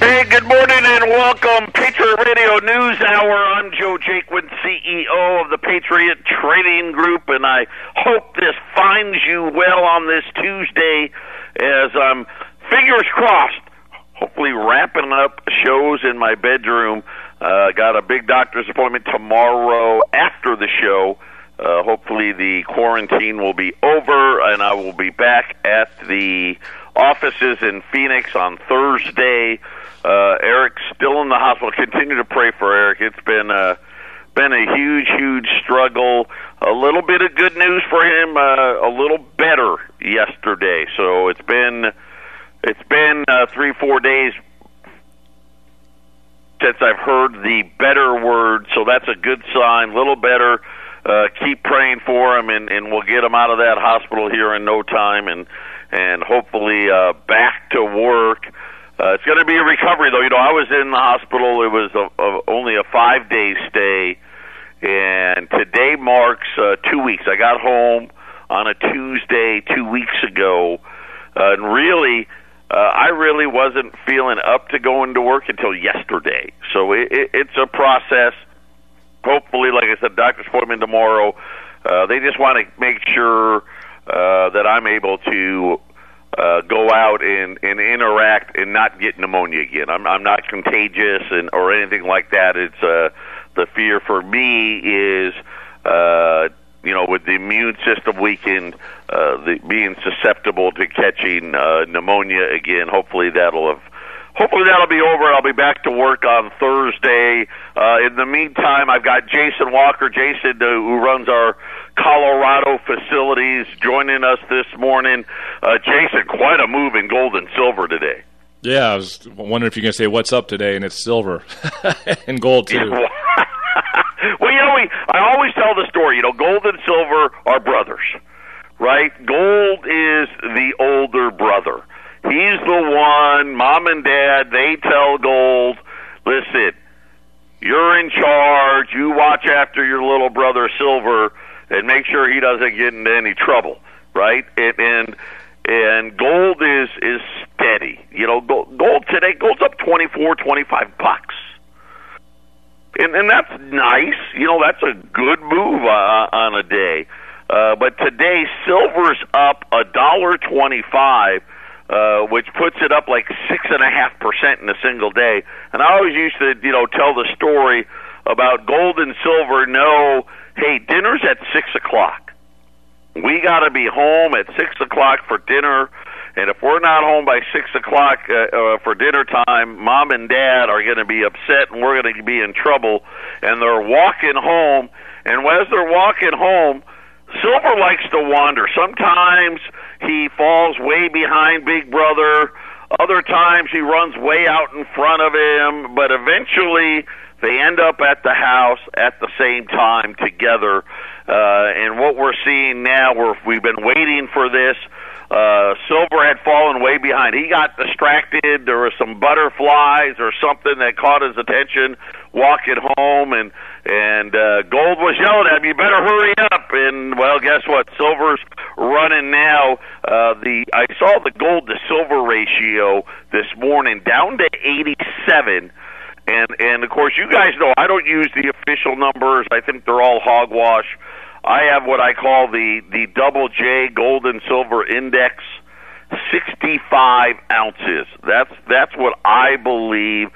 Hey, good morning and welcome. Patriot Radio News Hour. I'm Joe Jaquin, CEO of the Patriot Trading Group, and I hope this finds you well on this Tuesday as I'm, fingers crossed, hopefully wrapping up shows in my bedroom. Uh, got a big doctor's appointment tomorrow after the show. Uh, hopefully the quarantine will be over and I will be back at the offices in Phoenix on Thursday. Uh, Eric's still in the hospital. Continue to pray for Eric. It's been uh, been a huge, huge struggle. A little bit of good news for him. Uh, a little better yesterday. So it's been it's been uh, three, four days since I've heard the better word. So that's a good sign. A little better. Uh, keep praying for him, and, and we'll get him out of that hospital here in no time, and and hopefully uh, back to work. Uh, it's going to be a recovery, though. You know, I was in the hospital. It was a, a, only a five day stay, and today marks uh, two weeks. I got home on a Tuesday two weeks ago, uh, and really, uh, I really wasn't feeling up to going to work until yesterday. So it, it, it's a process. Hopefully, like I said, doctor's appointment tomorrow. Uh, they just want to make sure uh, that I'm able to uh, go out and, and interact and not get pneumonia again. I'm, I'm not contagious and or anything like that. It's uh, the fear for me is uh, you know with the immune system weakened, uh, the, being susceptible to catching uh, pneumonia again. Hopefully that'll have. Hopefully that'll be over. I'll be back to work on Thursday. Uh, in the meantime, I've got Jason Walker, Jason uh, who runs our Colorado facilities, joining us this morning. Uh, Jason, quite a move in gold and silver today. Yeah, I was wondering if you're going to say what's up today, and it's silver and gold too. well, you know, we I always tell the story. You know, gold and silver are brothers, right? Gold is the older brother. He's the one. Mom and dad they tell gold, listen, you're in charge. You watch after your little brother silver and make sure he doesn't get into any trouble, right? And and, and gold is is steady. You know, gold, today gold's up twenty four, twenty five bucks. And and that's nice. You know, that's a good move uh, on a day. Uh, but today silver's up a dollar twenty five. Uh, which puts it up like six and a half percent in a single day. And I always used to, you know, tell the story about gold and silver. No, hey, dinner's at six o'clock. We got to be home at six o'clock for dinner. And if we're not home by six o'clock uh, uh, for dinner time, mom and dad are going to be upset, and we're going to be in trouble. And they're walking home, and as they're walking home, Silver likes to wander. Sometimes he falls way behind Big Brother. Other times he runs way out in front of him. But eventually, they end up at the house at the same time together. Uh, and what we're seeing now, we're, we've been waiting for this. Uh, Silver had fallen way behind. He got distracted. There were some butterflies or something that caught his attention walking home, and and uh, Gold was yelling at him, "You better hurry up!" And well, guess what? Silver's running now. Uh, the I saw the gold to silver ratio this morning down to eighty-seven. And and of course, you guys know I don't use the official numbers. I think they're all hogwash. I have what I call the the double J gold and silver index, sixty five ounces. That's that's what I believe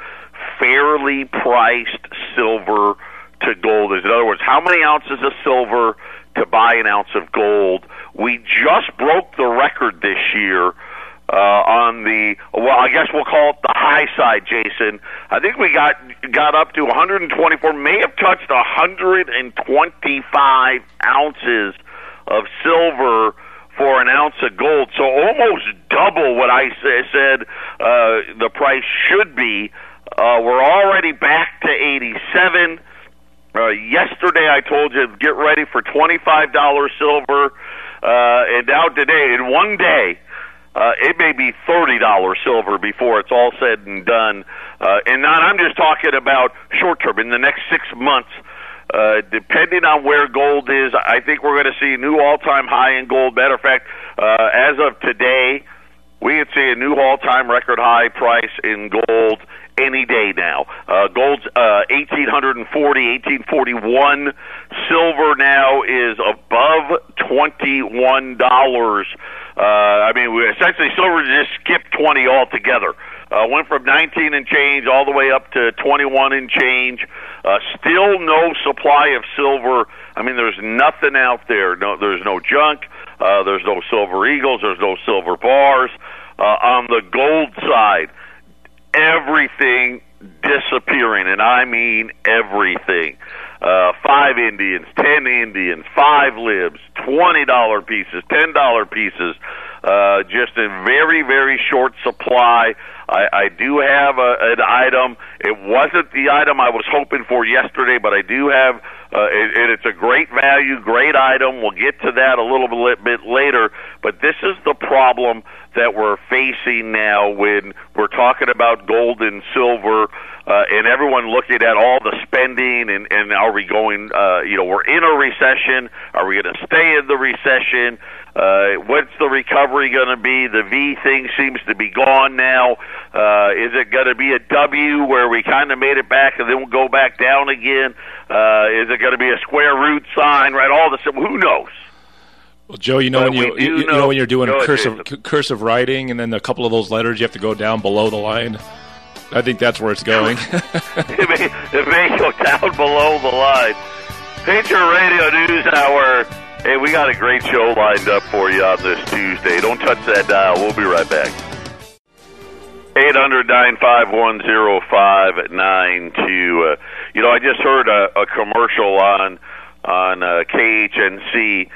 fairly priced silver to gold is. In other words, how many ounces of silver to buy an ounce of gold? We just broke the record this year uh, on the well, I guess we'll call it the high side, Jason. I think we got got up to 124, may have touched 125 ounces of silver for an ounce of gold. So almost double what I said uh, the price should be. Uh, we're already back to 87. Uh, yesterday I told you get ready for $25 silver. Uh, and now today, in one day, uh, it may be thirty dollars silver before it's all said and done. Uh, and not, I'm just talking about short term. In the next six months, uh, depending on where gold is, I think we're going to see a new all time high in gold. Matter of fact, uh, as of today, we could see a new all-time record high price in gold any day now. Uh, gold's uh, 1840, 1841. Silver now is above $21. Uh, I mean, we, essentially, silver just skipped 20 altogether. Uh, went from 19 and change all the way up to 21 and change. Uh, still no supply of silver. I mean, there's nothing out there. No, there's no junk. Uh, there's no silver eagles. There's no silver bars. Uh, on the gold side, everything disappearing, and I mean everything. Uh, five Indians, ten Indians, five libs, twenty dollar pieces, ten dollar pieces, uh, just in very very short supply. I, I do have a, an item. It wasn't the item I was hoping for yesterday, but I do have, uh, it, it's a great value, great item. We'll get to that a little bit later. But this is the problem that we're facing now when we're talking about gold and silver, uh, and everyone looking at all the spending and, and are we going, uh, you know, we're in a recession. Are we going to stay in the recession? Uh, what's the recovery going to be? The V thing seems to be gone now. Uh, is it going to be a W where we kind of made it back and then we'll go back down again? Uh, is it going to be a square root sign? Right? All this. Who knows? Well, Joe, you know but when you you, you know, know, when you're doing a cursive cursive writing, and then a couple of those letters you have to go down below the line. I think that's where it's going. it, may, it may go down below the line. Patriot Radio News Hour. Hey, we got a great show lined up for you on this Tuesday. Don't touch that dial. We'll be right back. 800 951 Uh, you know, I just heard a, a commercial on on uh, KHNC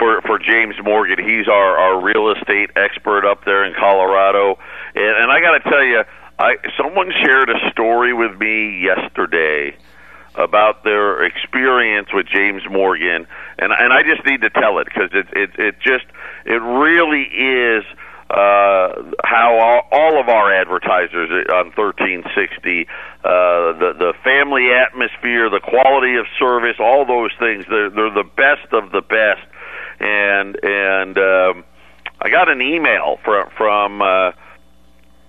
for for James Morgan. He's our our real estate expert up there in Colorado, and, and I got to tell you, I someone shared a story with me yesterday about their experience with James Morgan, and and I just need to tell it because it it it just it really is uh, how all, all of our advertisers on 1360, uh, the the family atmosphere, the quality of service, all those things, they're they're the best of the best and and um, I got an email from from uh,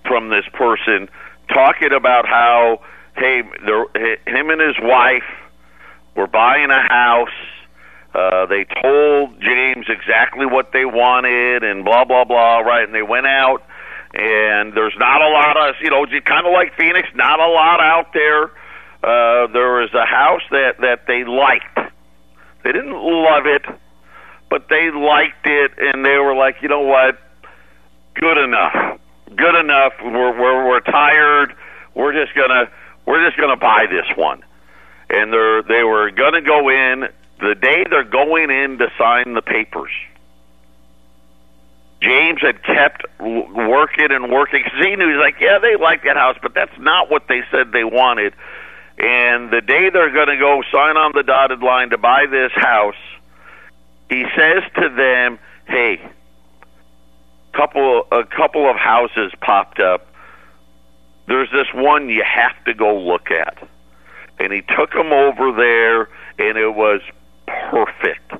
from this person talking about how hey, him and his wife were buying a house. Uh, they told James exactly what they wanted and blah blah blah, right? And they went out, and there's not a lot of you know, kind of like Phoenix, not a lot out there. Uh, there was a house that that they liked. They didn't love it, but they liked it and they were like, you know what, good enough, good enough. We're we're, we're tired. We're just gonna we're just gonna buy this one. And they're they were gonna go in the day they're going in to sign the papers. James had kept working and working because he knew he's like, yeah, they like that house, but that's not what they said they wanted. And the day they're going to go sign on the dotted line to buy this house, he says to them, "Hey, couple a couple of houses popped up. There's this one you have to go look at." And he took them over there, and it was perfect.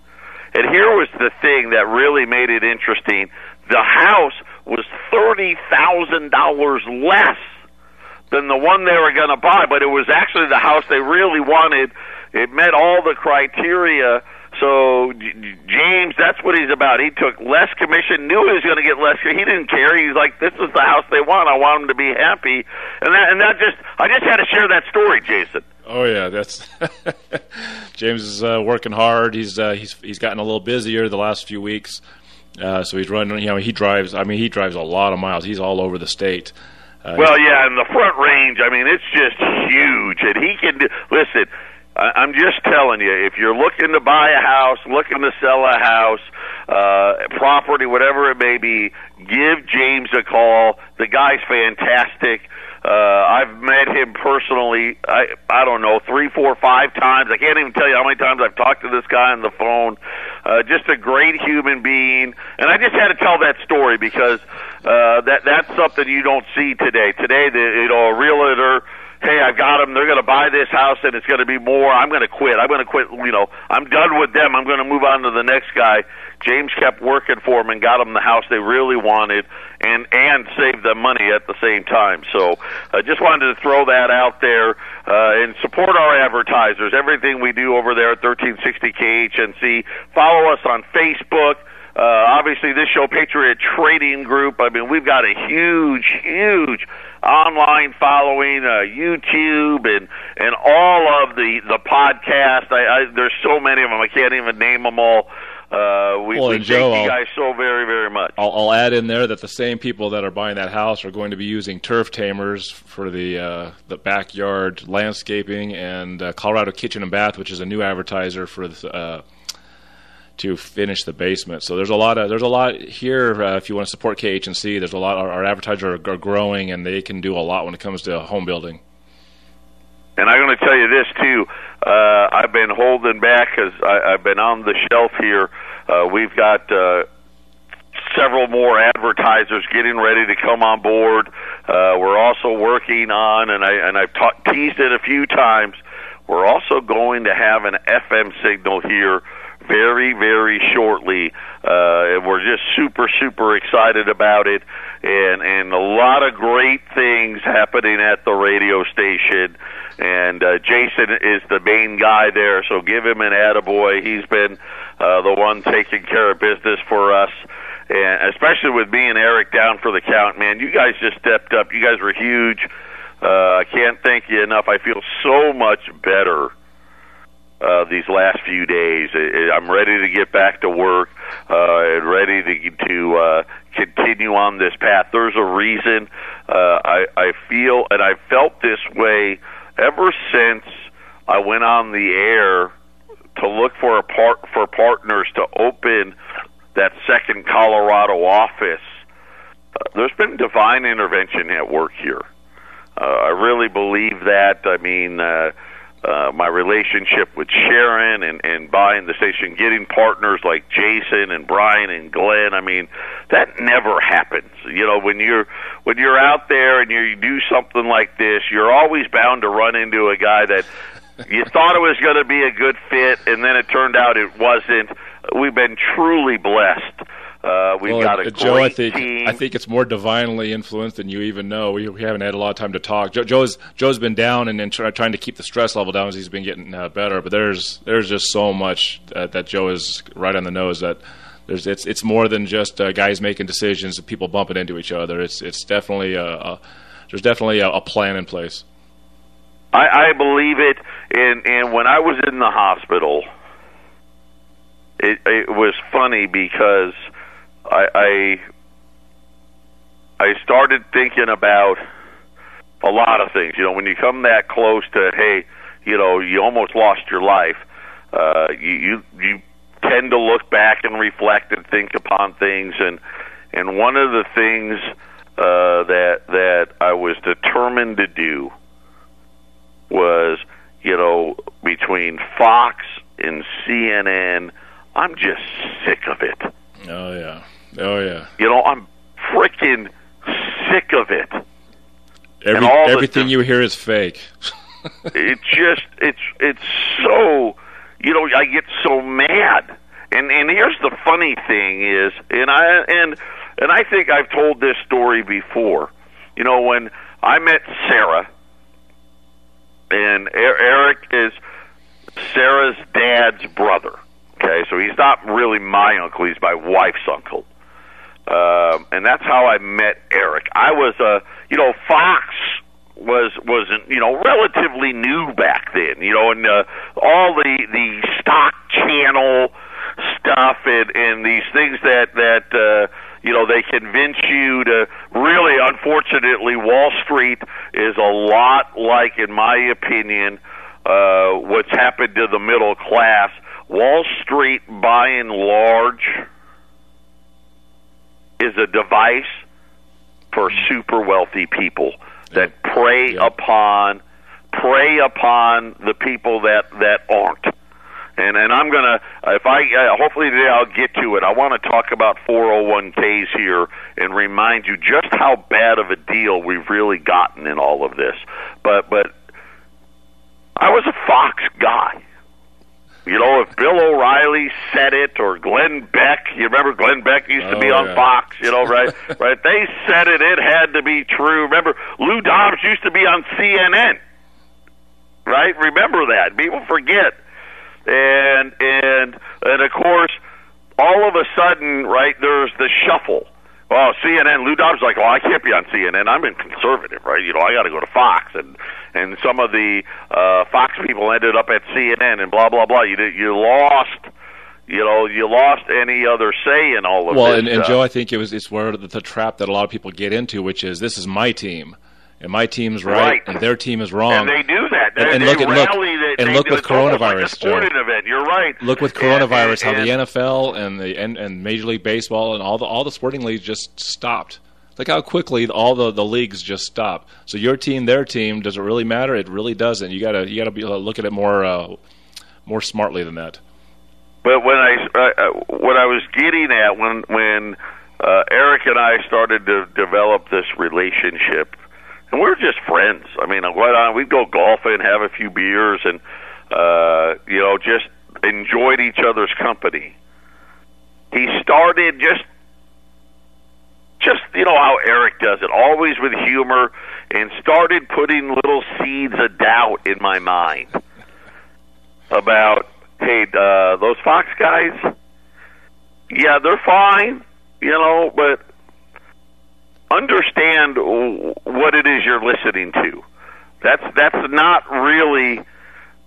And here was the thing that really made it interesting: the house was thirty thousand dollars less than the one they were going to buy, but it was actually the house they really wanted. It met all the criteria so James, that's what he's about. He took less commission, knew he was going to get less. He didn't care. He's like, "This is the house they want. I want them to be happy." And that, and that just, I just had to share that story, Jason. Oh yeah, that's James is uh, working hard. He's uh, he's he's gotten a little busier the last few weeks. Uh, so he's running. You know, he drives. I mean, he drives a lot of miles. He's all over the state. Uh, well, yeah, and the Front Range. I mean, it's just huge, and he can do, listen. I'm just telling you, if you're looking to buy a house, looking to sell a house, uh, property, whatever it may be, give James a call. The guy's fantastic. Uh, I've met him personally. I I don't know three, four, five times. I can't even tell you how many times I've talked to this guy on the phone. Uh, just a great human being, and I just had to tell that story because uh, that that's something you don't see today. Today, the, you know, a realtor hey, I've got them. They're going to buy this house, and it's going to be more. I'm going to quit. I'm going to quit. You know, I'm done with them. I'm going to move on to the next guy. James kept working for them and got them the house they really wanted, and and saved them money at the same time. So, I uh, just wanted to throw that out there uh, and support our advertisers. Everything we do over there at 1360 KHNC. Follow us on Facebook. Uh, obviously, this show, Patriot Trading Group. I mean, we've got a huge, huge online following, uh, YouTube, and and all of the the podcasts. I, I, there's so many of them. I can't even name them all. Uh, we, well, we thank Joe, you I'll, guys so very, very much. I'll, I'll, add in there that the same people that are buying that house are going to be using turf tamers for the uh, the backyard landscaping and uh, Colorado Kitchen and Bath, which is a new advertiser for the, uh, to finish the basement. So there's a lot of there's a lot here. Uh, if you want to support KHNC, there's a lot. Our, our advertisers are, are growing, and they can do a lot when it comes to home building. And I'm going to tell you this too. Uh, I've been holding back because I've been on the shelf here. Uh, we've got uh, several more advertisers getting ready to come on board. Uh, we're also working on, and I and I've ta- teased it a few times. We're also going to have an FM signal here very, very shortly. Uh, and we're just super, super excited about it, and and a lot of great things happening at the radio station. And uh, Jason is the main guy there, so give him an attaboy. He's been uh, the one taking care of business for us. And especially with me and Eric down for the count, man, you guys just stepped up. You guys were huge. Uh, I can't thank you enough. I feel so much better uh, these last few days. I'm ready to get back to work uh, and ready to to uh, continue on this path. There's a reason uh, I, I feel, and I felt this way ever since I went on the air to look for a part for partners to open that second Colorado office. Uh, there's been divine intervention at work here. Uh, I really believe that. I mean. Uh, uh, my relationship with Sharon and, and buying the station, getting partners like Jason and Brian and Glenn. I mean, that never happens. You know, when you're when you're out there and you do something like this, you're always bound to run into a guy that you thought it was going to be a good fit, and then it turned out it wasn't. We've been truly blessed uh, we've well, got a Joe, great I think, team. I think it's more divinely influenced than you even know. We, we haven't had a lot of time to talk. Joe, Joe's Joe's been down and, and try, trying to keep the stress level down as he's been getting uh, better. But there's there's just so much that, that Joe is right on the nose that there's it's it's more than just uh, guys making decisions and people bumping into each other. It's it's definitely a, a there's definitely a, a, plan in place. I, I believe it. And and when I was in the hospital, it it was funny because I, I I started thinking about a lot of things. You know, when you come that close to, hey, you know, you almost lost your life. Uh, you, you you tend to look back and reflect and think upon things, and and one of the things uh, that that I was determined to do was, you know, between Fox and CNN, I'm just sick of it. Oh yeah. Oh yeah. You know, I'm freaking sick of it. Every, everything the, you hear is fake. it just it's it's so you know I get so mad. And and here's the funny thing is and I and and I think I've told this story before. You know when I met Sarah and Eric is Sarah's dad's brother. Okay, so he's not really my uncle; he's my wife's uncle. Um, and that's how I met Eric. I was a, uh, you know, Fox was wasn't you know relatively new back then. You know, and uh, all the the stock channel stuff and and these things that that uh, you know they convince you to really. Unfortunately, Wall Street is a lot like, in my opinion, uh, what's happened to the middle class. Wall Street, by and large is a device for super wealthy people that prey yeah. upon prey upon the people that that aren't. And and I'm gonna if I uh, hopefully today I'll get to it. I want to talk about 401ks here and remind you just how bad of a deal we've really gotten in all of this. But but I was a Fox guy. You know, if Bill O'Reilly said it or Glenn Beck, you remember Glenn Beck used to Oh, be on yeah. Fox, you know, right? right? They said it, it had to be true. Remember, Lou Dobbs used to be on CNN, right? Remember that. People forget. And, and, and of course, all of a sudden, right, there's the shuffle. Oh, CNN. Lou Dobbs is like, oh, I can't be on CNN. I'm in conservative, right? You know, I got to go to Fox, and and some of the uh, Fox people ended up at CNN, and blah blah blah. You you lost, you know, you lost any other say in all of that. Well, this. and, and. Joe, I think it was it's where the, the trap that a lot of people get into, which is this is my team, and my team's right, Right. and their team is wrong. and they do that. They, And- and look at- look- and look with like coronavirus, a sporting event. You're right. Look with coronavirus, and- how the NFL and the and, and Major League Baseball and all the all the sporting leagues just stopped. Look how quickly all the, the leagues just stop. So your team, their team, does it really matter? It really doesn't. You gotta you gotta be look at it more uh, more smartly than that. But when I uh, uh, what I was getting at when when uh, Eric and I started to develop this relationship, and we were just friends. I mean, quite on we'd go golfing, have a few beers, and uh, you know, just enjoyed each other's company. He started just just you know how Eric does it, always with humor, and started putting little seeds of doubt in my mind about, hey, uh, those Fox guys, yeah, they're fine, you know, but understand what it is you're listening to. That's that's not really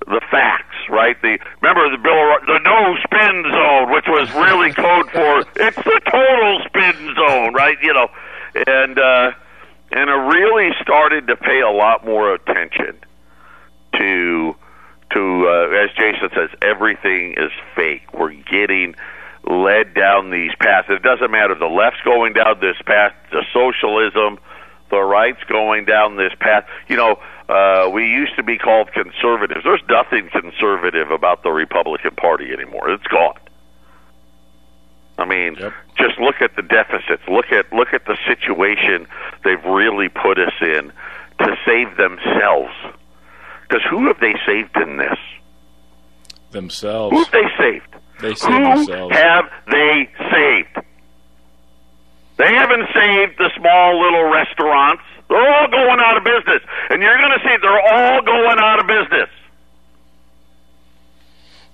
the facts, right? The remember the Bill the no spin zone, which was really code for it's the total spin zone, right? You know, and uh, and I really started to pay a lot more attention to to uh, as Jason says, everything is fake. We're getting led down these paths. It doesn't matter the left's going down this path to socialism, the right's going down this path. You know, uh, we used to be called conservatives. There's nothing conservative about the Republican Party anymore. It's gone. I mean, Yep. just look at the deficits. Look at look at the situation they've really put us in to save themselves. Because who have they saved in this? Themselves. Who have they saved? They Who themselves. have they saved? They haven't saved the small little restaurants. They're all going out of business. And you're going to see they're all going out of business.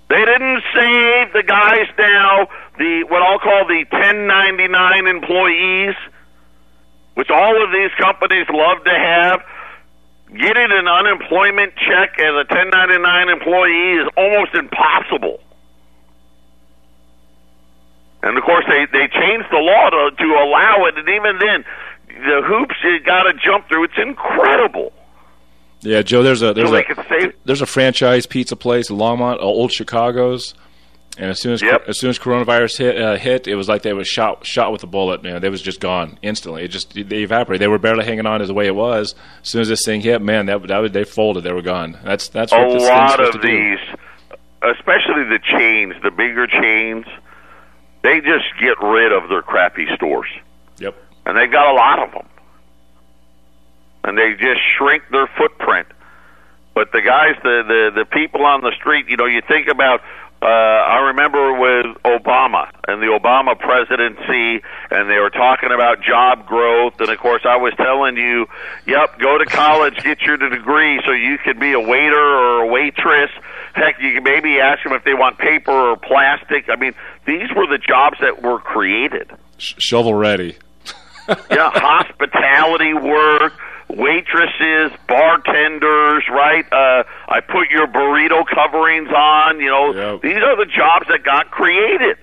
They didn't save the guys now, the what I'll call the 1099 employees, which all of these companies love to have. Getting an unemployment check as a 1099 employee is almost impossible. And of course, they they changed the law to to allow it, and even then, the hoops you got to jump through. It's incredible. Yeah, Joe. There's a there's so a there's a franchise pizza place in Longmont, uh, Old Chicago's, and as soon as Yep. as soon as coronavirus hit, uh, hit, it was like they was shot shot with a bullet. Man, they was just gone instantly. It just they evaporated. They were barely hanging on as the way it was. As soon as this thing hit, man, that, that they folded. They were gone. That's that's A what this lot of to do. these, especially the chains, the bigger chains, they just get rid of their crappy stores, Yep. and they've got a lot of them, and they just shrink their footprint. But the guys, the the the people on the street, you know, you think about. Uh, I remember with Obama and the Obama presidency, and they were talking about job growth. And of course, I was telling you, yep, go to college, get your degree, so you could be a waiter or a waitress. Heck, you can maybe ask them if they want paper or plastic. I mean, these were the jobs that were created Sh- shovel ready. yeah, hospitality work, waitresses, bartenders, right? Uh, I put your burrito coverings on. You know, Yep. these are the jobs that got created.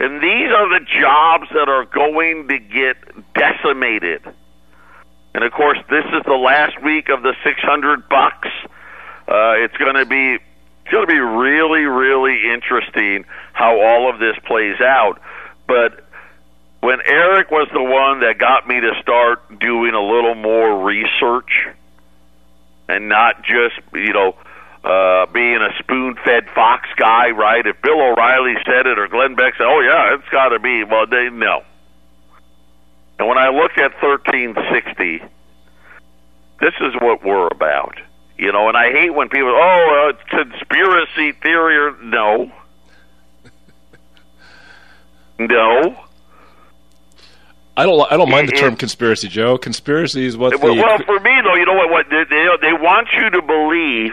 And these are the jobs that are going to get decimated. And of course, this is the last week of the 600 bucks. Uh, it's going to be it's going to be really really interesting how all of this plays out. But when Eric was the one that got me to start doing a little more research and not just, you know, uh, being a spoon fed Fox guy, right? If Bill O'Reilly said it or Glenn Beck said, oh, yeah, it's got to be, well, they no. And when I look at 1360, this is what we're about. You know, and I hate when people, oh, uh, conspiracy theory. Or, no. no. I don't. I don't mind the term conspiracy, Joe. Conspiracy is what. Well, the, well, for me though, you know what? What they, they they want you to believe.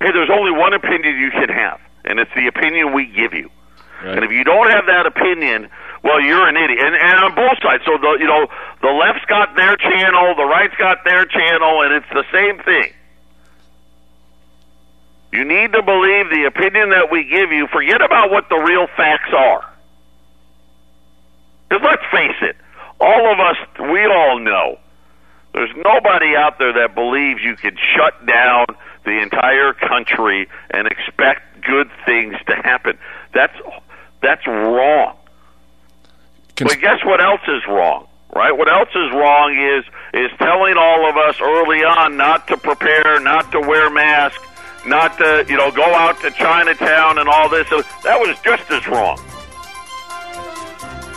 Hey, there's only one opinion you can have, and it's the opinion we give you. Right. And if you don't have that opinion, well, you're an idiot. And, and on both sides. So the you know the left's got their channel, the right's got their channel, and it's the same thing. You need to believe the opinion that we give you. Forget about what the real facts are. Because let's face it, all of us, we all know, there's nobody out there that believes you can shut down the entire country and expect good things to happen. That's that's wrong. Cons- but guess what else is wrong? Right? What else is wrong is is telling all of us early on not to prepare, not to wear masks, not to you know go out to Chinatown and all this. That was just as wrong.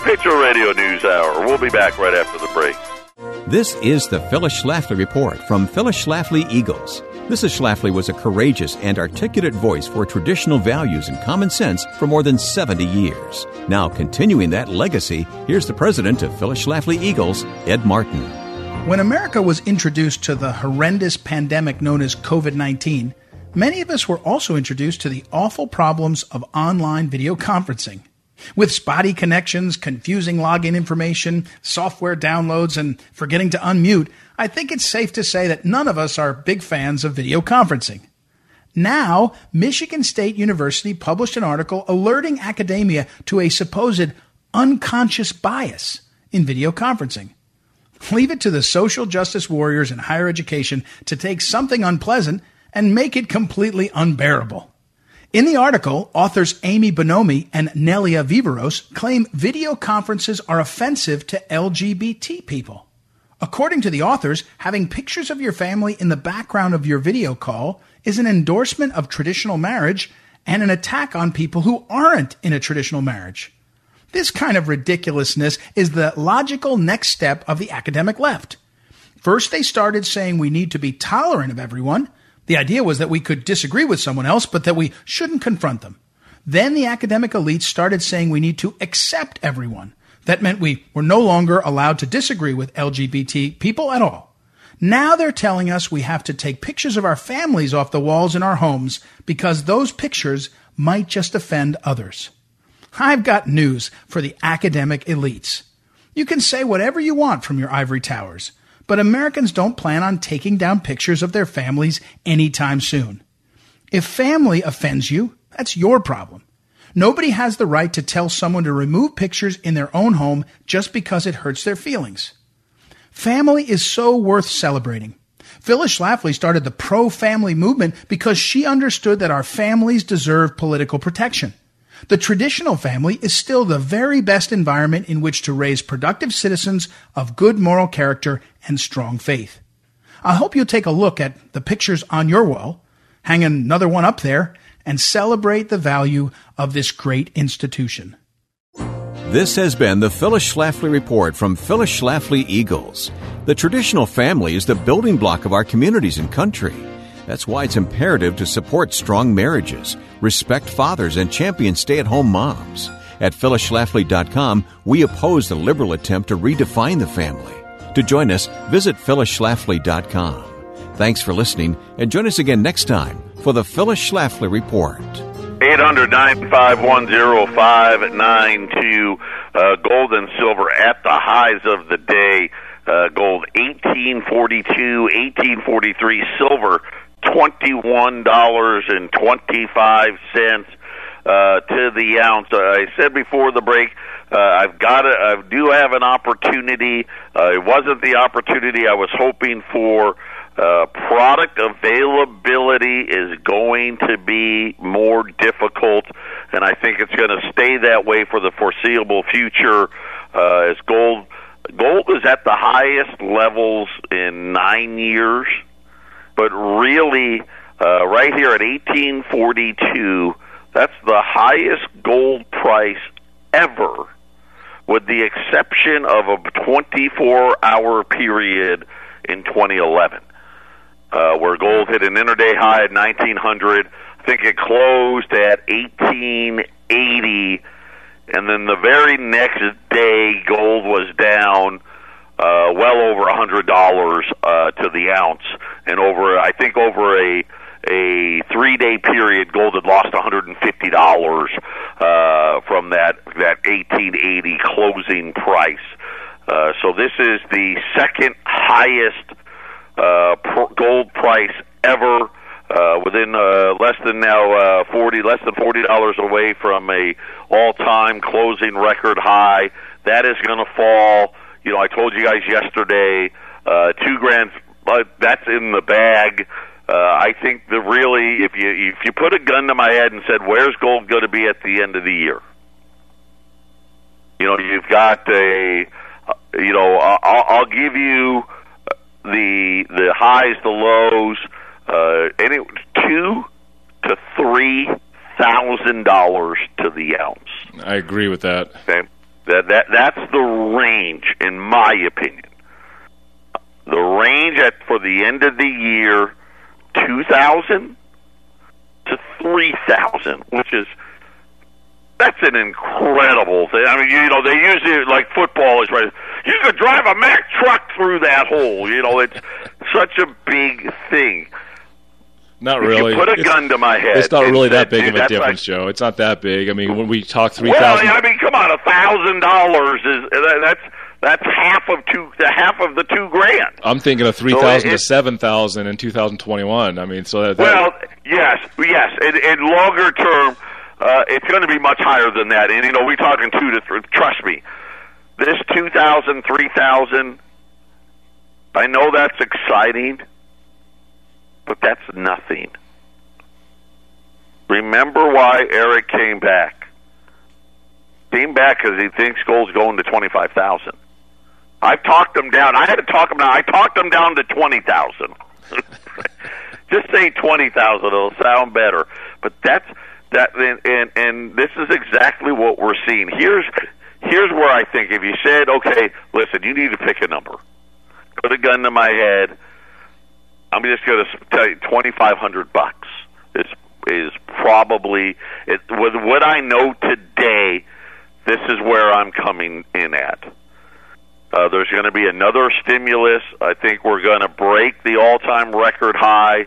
Patriot Radio News Hour. We'll be back right after the break. This is the Phyllis Schlafly Report from Phyllis Schlafly Eagles. Mrs. Schlafly was a courageous and articulate voice for traditional values and common sense for more than 70 years. Now, continuing that legacy, here's the president of Phyllis Schlafly Eagles, Ed Martin. When America was introduced to the horrendous pandemic known as COVID 19, many of us were also introduced to the awful problems of online video conferencing. With spotty connections, confusing login information, software downloads, and forgetting to unmute, I think it's safe to say that none of us are big fans of video conferencing. Now, Michigan State University published an article alerting academia to a supposed unconscious bias in video conferencing. Leave it to the social justice warriors in higher education to take something unpleasant and make it completely unbearable. In the article, authors Amy Bonomi and Nelia Viveros claim video conferences are offensive to LGBT people. According to the authors, having pictures of your family in the background of your video call is an endorsement of traditional marriage and an attack on people who aren't in a traditional marriage. This kind of ridiculousness is the logical next step of the academic left. First, they started saying we need to be tolerant of everyone, the idea was that we could disagree with someone else, but that we shouldn't confront them. Then the academic elites started saying we need to accept everyone. That meant we were no longer allowed to disagree with LGBT people at all. Now they're telling us we have to take pictures of our families off the walls in our homes because those pictures might just offend others. I've got news for the academic elites. You can say whatever you want from your ivory towers but Americans don't plan on taking down pictures of their families anytime soon. If family offends you, that's your problem. Nobody has the right to tell someone to remove pictures in their own home just because it hurts their feelings. Family is so worth celebrating. Phyllis Schlafly started the pro-family movement because she understood that our families deserve political protection. The traditional family is still the very best environment in which to raise productive citizens of good moral character and strong faith. I hope you'll take a look at the pictures on your wall, hang another one up there, and celebrate the value of this great institution. This has been the Phyllis Schlafly Report from Phyllis Schlafly Eagles. The traditional family is the building block of our communities and country. That's why it's imperative to support strong marriages, respect fathers, and champion stay at home moms. At phyllisschlafly.com, we oppose the liberal attempt to redefine the family. To join us, visit phyllisschlafly.com. Thanks for listening, and join us again next time for the Phyllis Schlafly Report. 800 951 uh, gold and silver at the highs of the day. Uh, gold 1842, 1843, silver twenty-one dollars and twenty-five cents uh, to the ounce. I said before the break, uh, I've got it. I do have an opportunity. Uh, it wasn't the opportunity I was hoping for. Uh, product availability is going to be more difficult, and I think it's going to stay that way for the foreseeable future. Uh, as gold, gold is at the highest levels in nine years but really, uh, right here at 1842, that's the highest gold price ever, with the exception of a 24 hour period in 2011. uh, where gold hit an intraday high at 1900. I think it closed at 1880, and then the very next day, gold was down uh, well over a hundred dollars uh, to the ounce, and over I think over a a three day period, gold had lost one hundred and fifty dollars uh, from that that eighteen eighty closing price. Uh, so this is the second highest uh, pr- gold price ever. Uh, within uh, less than now uh, forty, less than forty dollars away from a all-time closing record high. That is going to fall. You know, I told you guys yesterday, uh, two grand. Uh, that's in the bag. Uh, I think that really, if you if you put a gun to my head and said, "Where's gold going to be at the end of the year?" You know, you've got a, uh, you know, I'll, I'll give you the the highs, the lows, uh, any two to three thousand dollars to the ounce. I agree with that. Okay, that that that's the range, in my opinion. The range at for the end of the year, two thousand to three thousand, which is that's an incredible thing. I mean, you know, they use it like football is right. You could drive a Mack truck through that hole. You know, it's such a big thing. Not really. You put a It's- gun to my head. It's not really that big "Dude, of a difference, like- Joe. It's not that big. I mean, when we talk three thousand. Well, I mean, come on, a thousand dollars is that- that's that's half of two, the half of the two grand. I'm thinking of three thousand to seven thousand in 2021. I mean, so that, that Well, yes, yes. In, in longer term, uh, it's going to be much higher than that. And you know, we're talking two to three. Trust me, this two thousand, three thousand. I know that's exciting, but that's nothing. Remember why Eric came back? Came back because he thinks gold's going to twenty five thousand. I've talked him down. I had to talk him down. I talked him down to twenty thousand. Just say twenty thousand; it'll sound better. But that's that, and, and and this is exactly what we're seeing. Here's here's where I think if you said, okay, listen, you need to pick a number. Put a gun to my head. I'm just going to tell you, twenty five hundred bucks is is probably it, with what I know today. This is where I'm coming in at. Uh, there's going to be another stimulus. I think we're going to break the all-time record high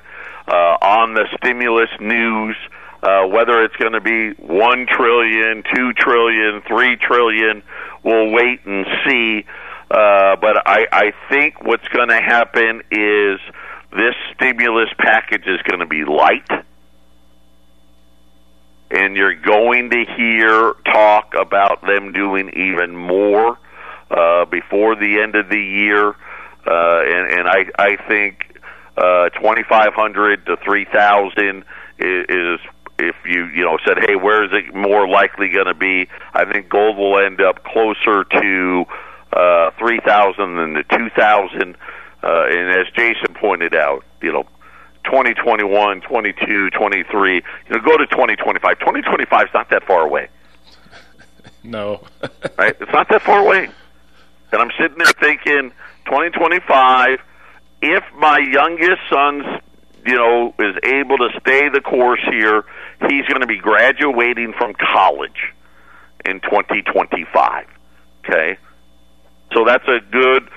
uh, on the stimulus news. Uh, whether it's going to be one trillion, two trillion, three trillion, we'll wait and see. Uh, but I, I think what's going to happen is this stimulus package is going to be light and you're going to hear talk about them doing even more uh, before the end of the year. Uh, and, and I, I think uh, 2,500 to 3,000 is, is if you you know said, hey, where is it more likely going to be? I think gold will end up closer to uh, 3,000 than the 2,000. Uh, and as Jason pointed out, you know, 2021, 22, 23, you know, go to 2025. 2025 is not that far away, no. right? It's not that far away. And I'm sitting there thinking, 2025, if my youngest son's, you know, is able to stay the course here, he's going to be graduating from college in 2025. Okay? So that's a good,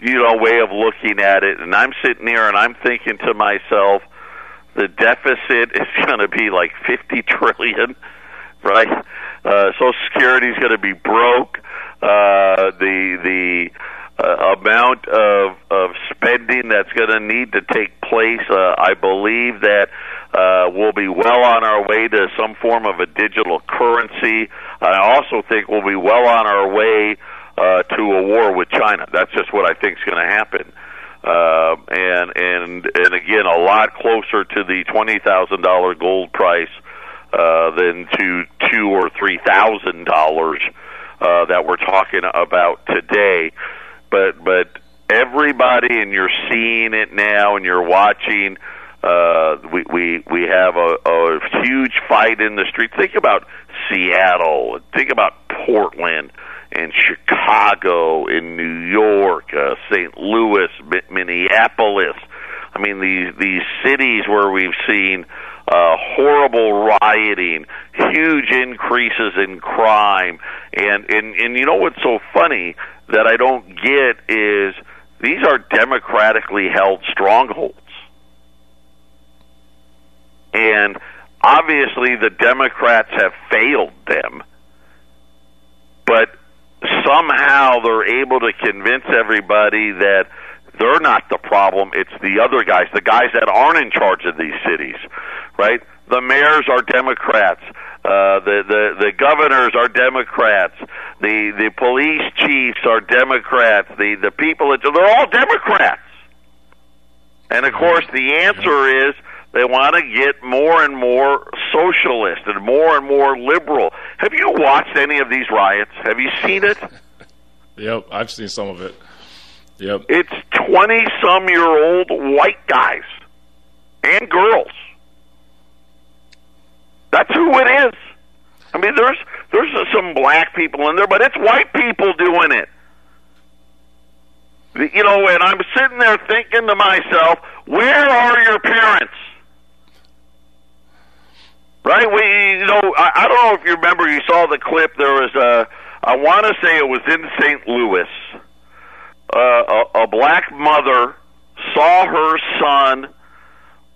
you know, way of looking at it. And I'm sitting here and I'm thinking to myself, the deficit is going to be like 50 trillion, right? Uh, Social Security is going to be broke. Uh, the the uh, amount of of spending that's going to need to take place, uh, I believe that uh, we'll be well on our way to some form of a digital currency. I also think we'll be well on our way uh, to a war with China. That's just what I think is going to happen. Uh, and and and again, a lot closer to the twenty thousand dollar gold price uh, than to two or three thousand dollars uh, that we're talking about today. But but everybody, and you're seeing it now, and you're watching. Uh, we we we have a, a huge fight in the street. Think about Seattle. Think about Portland and Chicago, in New York, uh, St. Louis, Minneapolis. I mean, these these cities where we've seen uh, horrible rioting, huge increases in crime, and and and you know what's so funny that I don't get is these are democratically held strongholds, and obviously the Democrats have failed them, but somehow they're able to convince everybody that they're not the problem. It's the other guys, the guys that aren't in charge of these cities, right? The mayors are Democrats. Uh, the, the the governors are Democrats. The the police chiefs are Democrats. The the people they're all Democrats. And of course, the answer is they want to get more and more socialist and more and more liberal. Have you watched any of these riots? Have you seen it? Yep, I've seen some of it. Yep. It's 20 some year old white guys and girls. That's who it is. I mean, there's there's some black people in there, but it's white people doing it. You know, and I'm sitting there thinking to myself, where are your parents? Right? We, you know, I, I don't know if you remember, you saw the clip. There was a, I want to say it was in St. Louis. Uh, a, a black mother saw her son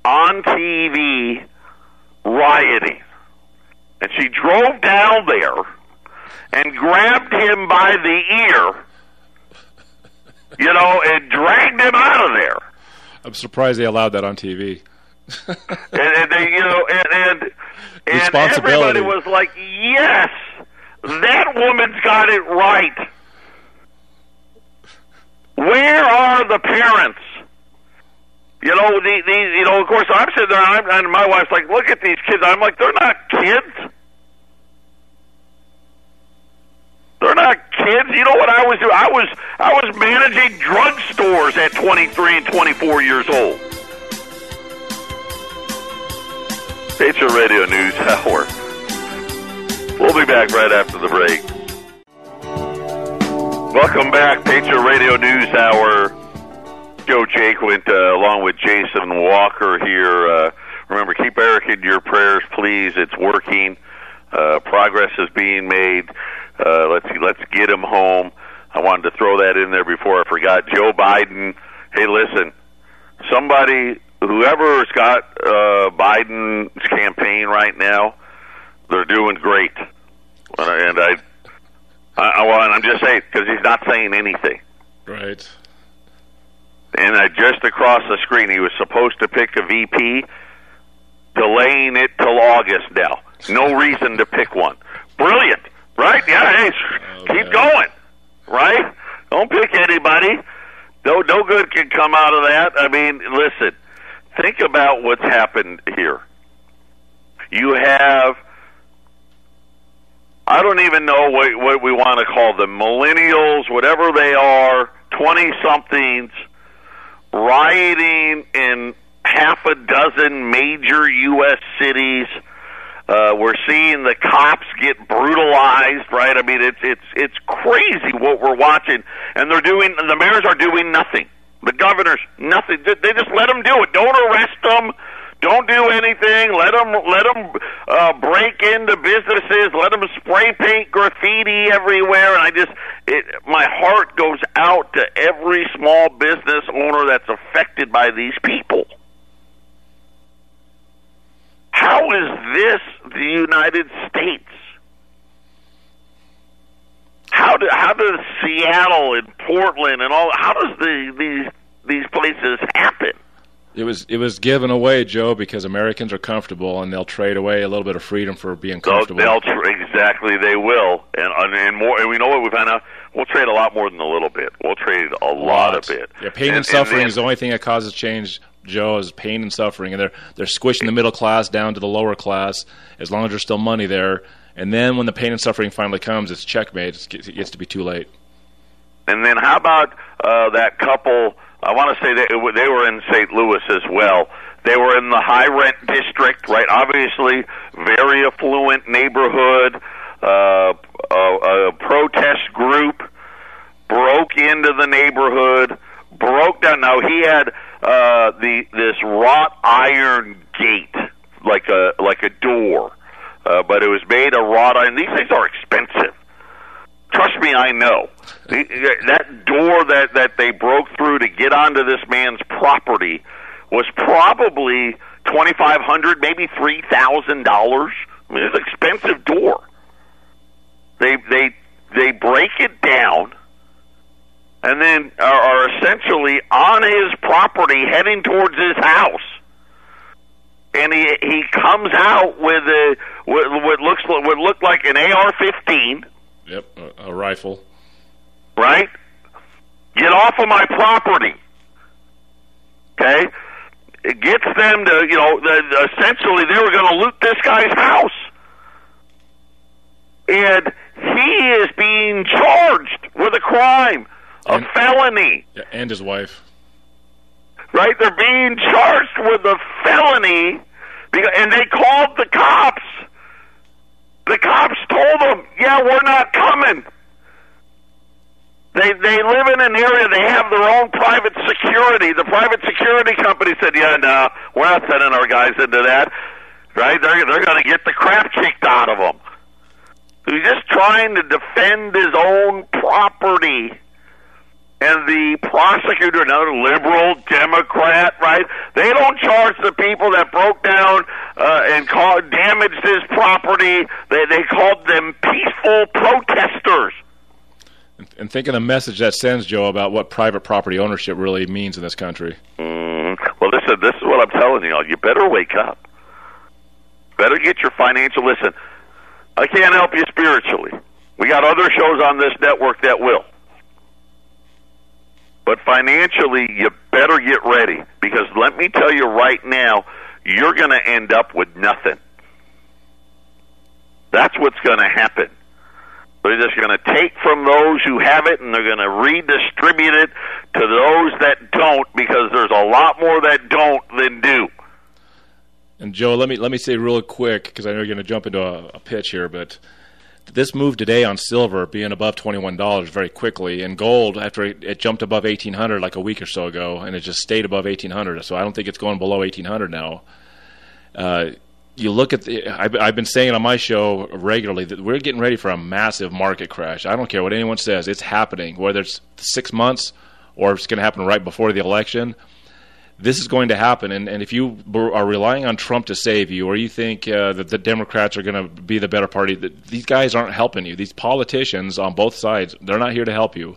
on TV rioting, and she drove down there and grabbed him by the ear, you know, and dragged him out of there. I'm surprised they allowed that on TV. And, and they, you know, and and, and everybody was like, "Yes, that woman's got it right." Where are the parents? You know, the, the you know, of course, I'm sitting there, I'm, and my wife's like, "Look at these kids." I'm like, "They're not kids. They're not kids." You know what I was doing? I was I was managing drugstores at 23 and 24 years old. Patriot Radio News Hour. We'll be back right after the break. Welcome back, Patriot Radio News Hour. Joe Jaquint, uh, along with Jason Walker here. Uh, remember, keep Eric in your prayers, please. It's working. Uh, progress is being made. Uh, let's see let's get him home. I wanted to throw that in there before I forgot. Joe Biden. Hey, listen, somebody, whoever's got uh, Biden's campaign right now, they're doing great. And I, I, well, and I'm just saying because he's not saying anything. Right. And uh, just across the screen, he was supposed to pick a VP, delaying it till August now. No reason to pick one. Brilliant, right? Yeah, hey, Oh, keep man. going, right? Don't pick anybody. No, no good can come out of that. I mean, listen, think about what's happened here. You have, I don't even know what, what we want to call them, millennials, whatever they are, 20 somethings, rioting in half a dozen major U.S. cities. Uh, we're seeing the cops get brutalized, right? I mean, it's it's it's crazy what we're watching, and they're doing. The mayors are doing nothing. The governors, nothing. They just let them do it. Don't arrest them. Don't do anything. Let them let them uh, break into businesses. Let them spray paint graffiti everywhere. And I just, it, my heart goes out to every small business owner that's affected by these people. How is this the United States? How do how does Seattle and Portland and all how does the these these places happen? It was it was given away, Joe, because Americans are comfortable and they'll trade away a little bit of freedom for being They'll, comfortable. they'll tr- exactly they will, and and- and more. And we know what we found out. We'll trade a lot more than a little bit. We'll trade a lot of it. Yeah, pain and, And- suffering and is the only thing that causes change, Joe, is pain and suffering. And they're they're squishing the middle class down to the lower class as long as there's still money there. And then when the pain and suffering finally comes, it's checkmate. It gets to be too late. And then how about uh, that couple? I want to say they were in St. Louis as well. They were in the high rent district, right? Obviously, very affluent neighborhood. Uh, a, a protest group broke into the neighborhood, broke down. Now he had uh, the this wrought iron gate, like a like a door, uh, but it was made of wrought iron. These things are expensive. Trust me, I know. That door that that they broke through to get onto this man's property was probably twenty five hundred, maybe three thousand dollars. I mean, it's an expensive door. They they they break it down and then are essentially on his property heading towards his house. And he he comes out with a what, what looks what looked like an AR-15. Yep, a, a rifle. Right. Get off of my property. Okay. It gets them to you know the, essentially they were going to loot this guy's house, and he is being charged with a crime a and, felony. Yeah, and his wife. Right? They're being charged with a felony, because, and they called the cops. The cops told them, "Yeah, we're not coming." They they live in an area. They have their own private security. The private security company said, "Yeah, no, we're not sending our guys into that." Right? They're they're going to get the crap kicked out of them. He's just trying to defend his own property and the prosecutor, another liberal Democrat, right? They don't charge the people that broke down uh, and called, damaged his property. They they called them peaceful protesters. And think of the message that sends, Joe, about what private property ownership really means in this country. Mm, well, listen, this is what I'm telling you. You better wake up. Better get your financial. Listen, I can't help you spiritually. We got other shows on this network that will. But financially, you better get ready because let me tell you right now, you're going to end up with nothing. That's what's going to happen. They're just going to take from those who have it and they're going to redistribute it to those that don't because there's a lot more that don't than do. And Joe, let me let me say real quick because I know you're going to jump into a, a pitch here, but this move today on silver being above $21 very quickly and gold after it, it, jumped above 1800 like a week or so ago and it just stayed above 1800 so i don't think it's going below 1800 now. Uh, you look at the I've, I've, been saying on my show regularly that we're getting ready for a massive market crash. I don't care what anyone says it's happening whether it's six months or it's going to happen right before the election this is going to happen. And, and if you are relying on Trump to save you, or you think uh, that the Democrats are going to be the better party, these guys aren't helping you. These politicians on both sides, they're not here to help you.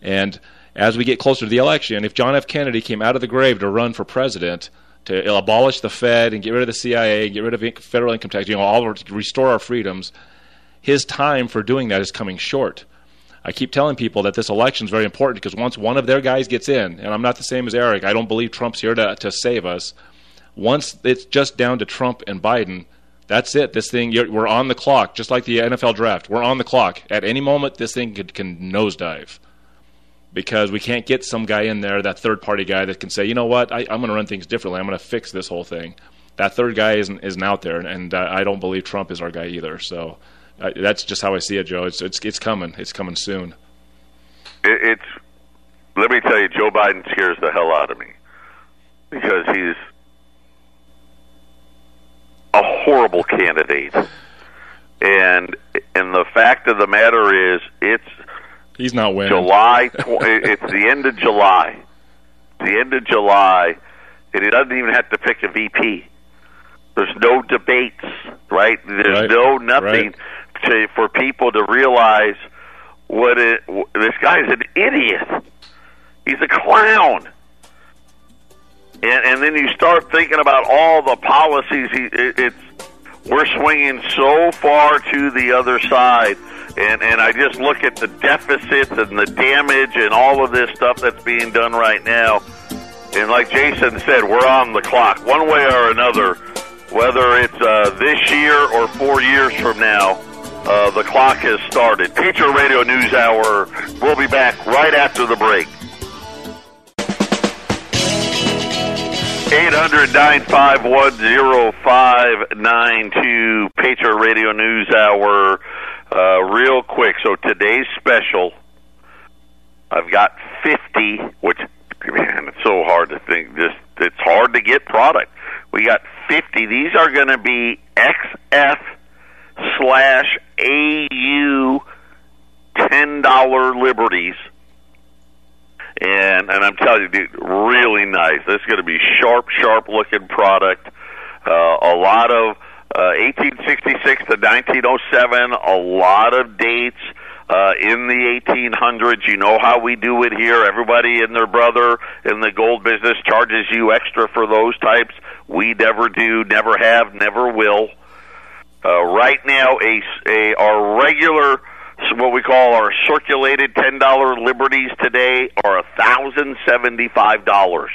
And as we get closer to the election, if John F. Kennedy came out of the grave to run for president, to abolish the Fed and get rid of the CIA, get rid of federal income tax, you know, all restore our freedoms, his time for doing that is coming short. I keep telling people that this election is very important because once one of their guys gets in, and I'm not the same as Eric, I don't believe Trump's here to, to save us. Once it's just down to Trump and Biden, that's it. This thing, we're on the clock, just like the NFL draft. We're on the clock. At any moment, this thing could, can nosedive because we can't get some guy in there, that third party guy that can say, you know what, I, am going to run things differently. I'm going to fix this whole thing. That third guy isn't isn't out there, and uh, I don't believe Trump is our guy either. So uh, that's just how I see it, Joe. It's it's it's coming. It's coming soon. It, it's let me tell you, Joe Biden scares the hell out of me because he's a horrible candidate, and and the fact of the matter is, it's he's not winning. July. Tw- it's the end of July. The end of July, and he doesn't even have to pick a VP. There's no debates, right? There's right. no nothing. Right to for people to realize what it. This guy's an idiot. He's a clown. And, and then you start thinking about all the policies. He, it, it's we're swinging so far to the other side, and and I just look at the deficits and the damage and all of this stuff that's being done right now. And like Jason said, we're on the clock, one way or another. Whether it's uh, this year or four years from now, uh, the clock has started. Patriot Radio News Hour. We'll be back right after the break. 800-951-0592 Patriot Radio News Hour. Uh, real quick, so today's special I've got 50, which man, it's so hard to think. Just it's hard to get product. We got 50. These are going to be XF slash AU ten dollar liberties. And and I'm telling you, dude, really nice. This is going to be sharp, sharp looking product. Uh, a lot of uh, 1866 to 1907. A lot of dates uh, in the 1800s. You know how we do it here. Everybody and their brother in the gold business charges you extra for those types. We never do, never have, never will. Uh, right now, a, a our regular what we call our circulated ten dollar liberties today are a thousand seventy five dollars.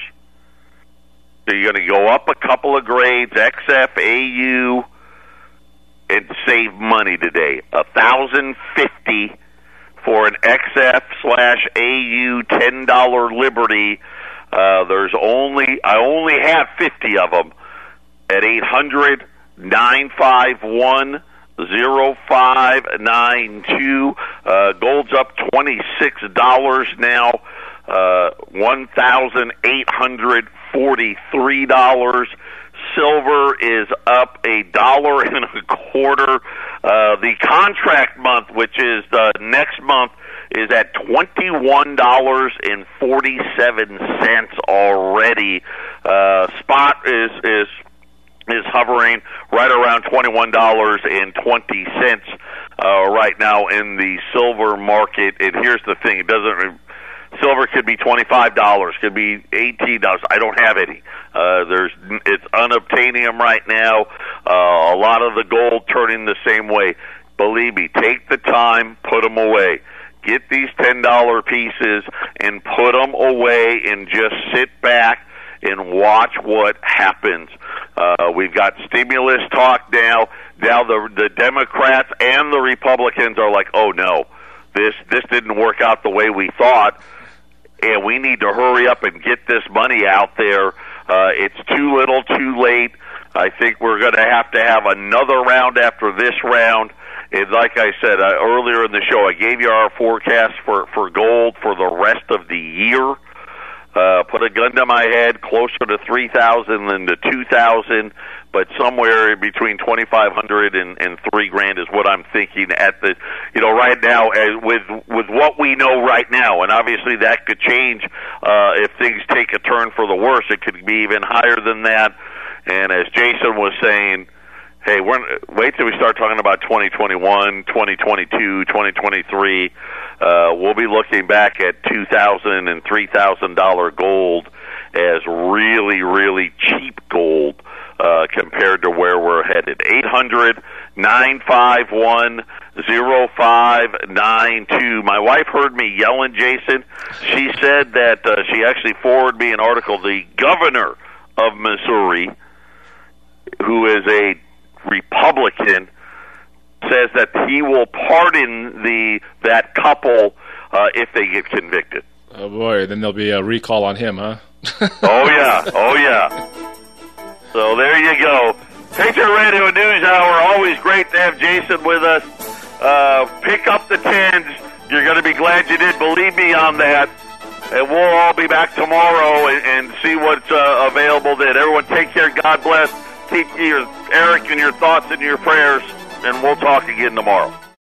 So you're going to go up a couple of grades, XF, AU, and save money today. A thousand fifty for an XF slash AU ten dollar liberty. Uh, there's only I only have fifty of them at eight hundred nine five one zero five nine two. Uh, gold's up twenty six dollars now. Uh, one thousand eight hundred forty three dollars. Silver is up a dollar and a quarter. Uh, the contract month, which is the next month, is at twenty one dollars and forty seven cents already. Uh, spot is is is hovering right around twenty-one dollars and twenty cents uh, right now in the silver market. And here's the thing: it doesn't. Silver could be twenty-five dollars, could be eighteen dollars. I don't have any. Uh, there's it's unobtainium right now. Uh, a lot of the gold turning the same way. Believe me, take the time, put them away. Get these ten dollar pieces and put them away, and just sit back and watch what happens. Uh, we've got stimulus talk now. Now the the Democrats and the Republicans are like, oh no, this this didn't work out the way we thought, and we need to hurry up and get this money out there. Uh, it's too little, too late. I think we're going to have to have another round after this round. And like I said uh, earlier in the show, I gave you our forecast for for gold for the rest of the year uh, put a gun to my head closer to 3000 than to 2000 but somewhere between 2500 and, and 3 grand is what I'm thinking at the you know right now as with with what we know right now. And obviously that could change uh if things take a turn for the worse. It could be even higher than that. And as Jason was saying hey, we're wait till we start talking about 2021, 2022, 2023. Uh, we'll be looking back at two thousand and three thousand dollar gold as really, really cheap gold uh, compared to where we're headed. Eight hundred nine five one zero five nine two. My wife heard me yelling, Jason. She said that uh, she actually forwarded me an article. The governor of Missouri, who is a Republican says that he will pardon the that couple uh, if they get convicted. Oh boy, then there'll be a recall on him, huh? oh yeah, oh yeah. So there you go. Patriot Radio News Hour. Always great to have Jason with us. Uh, pick up the tens. You're going to be glad you did. Believe me on that. And we'll all be back tomorrow and, and see what's uh, available then. Everyone, take care. God bless keep your Eric and your thoughts and your prayers, and we'll talk again tomorrow.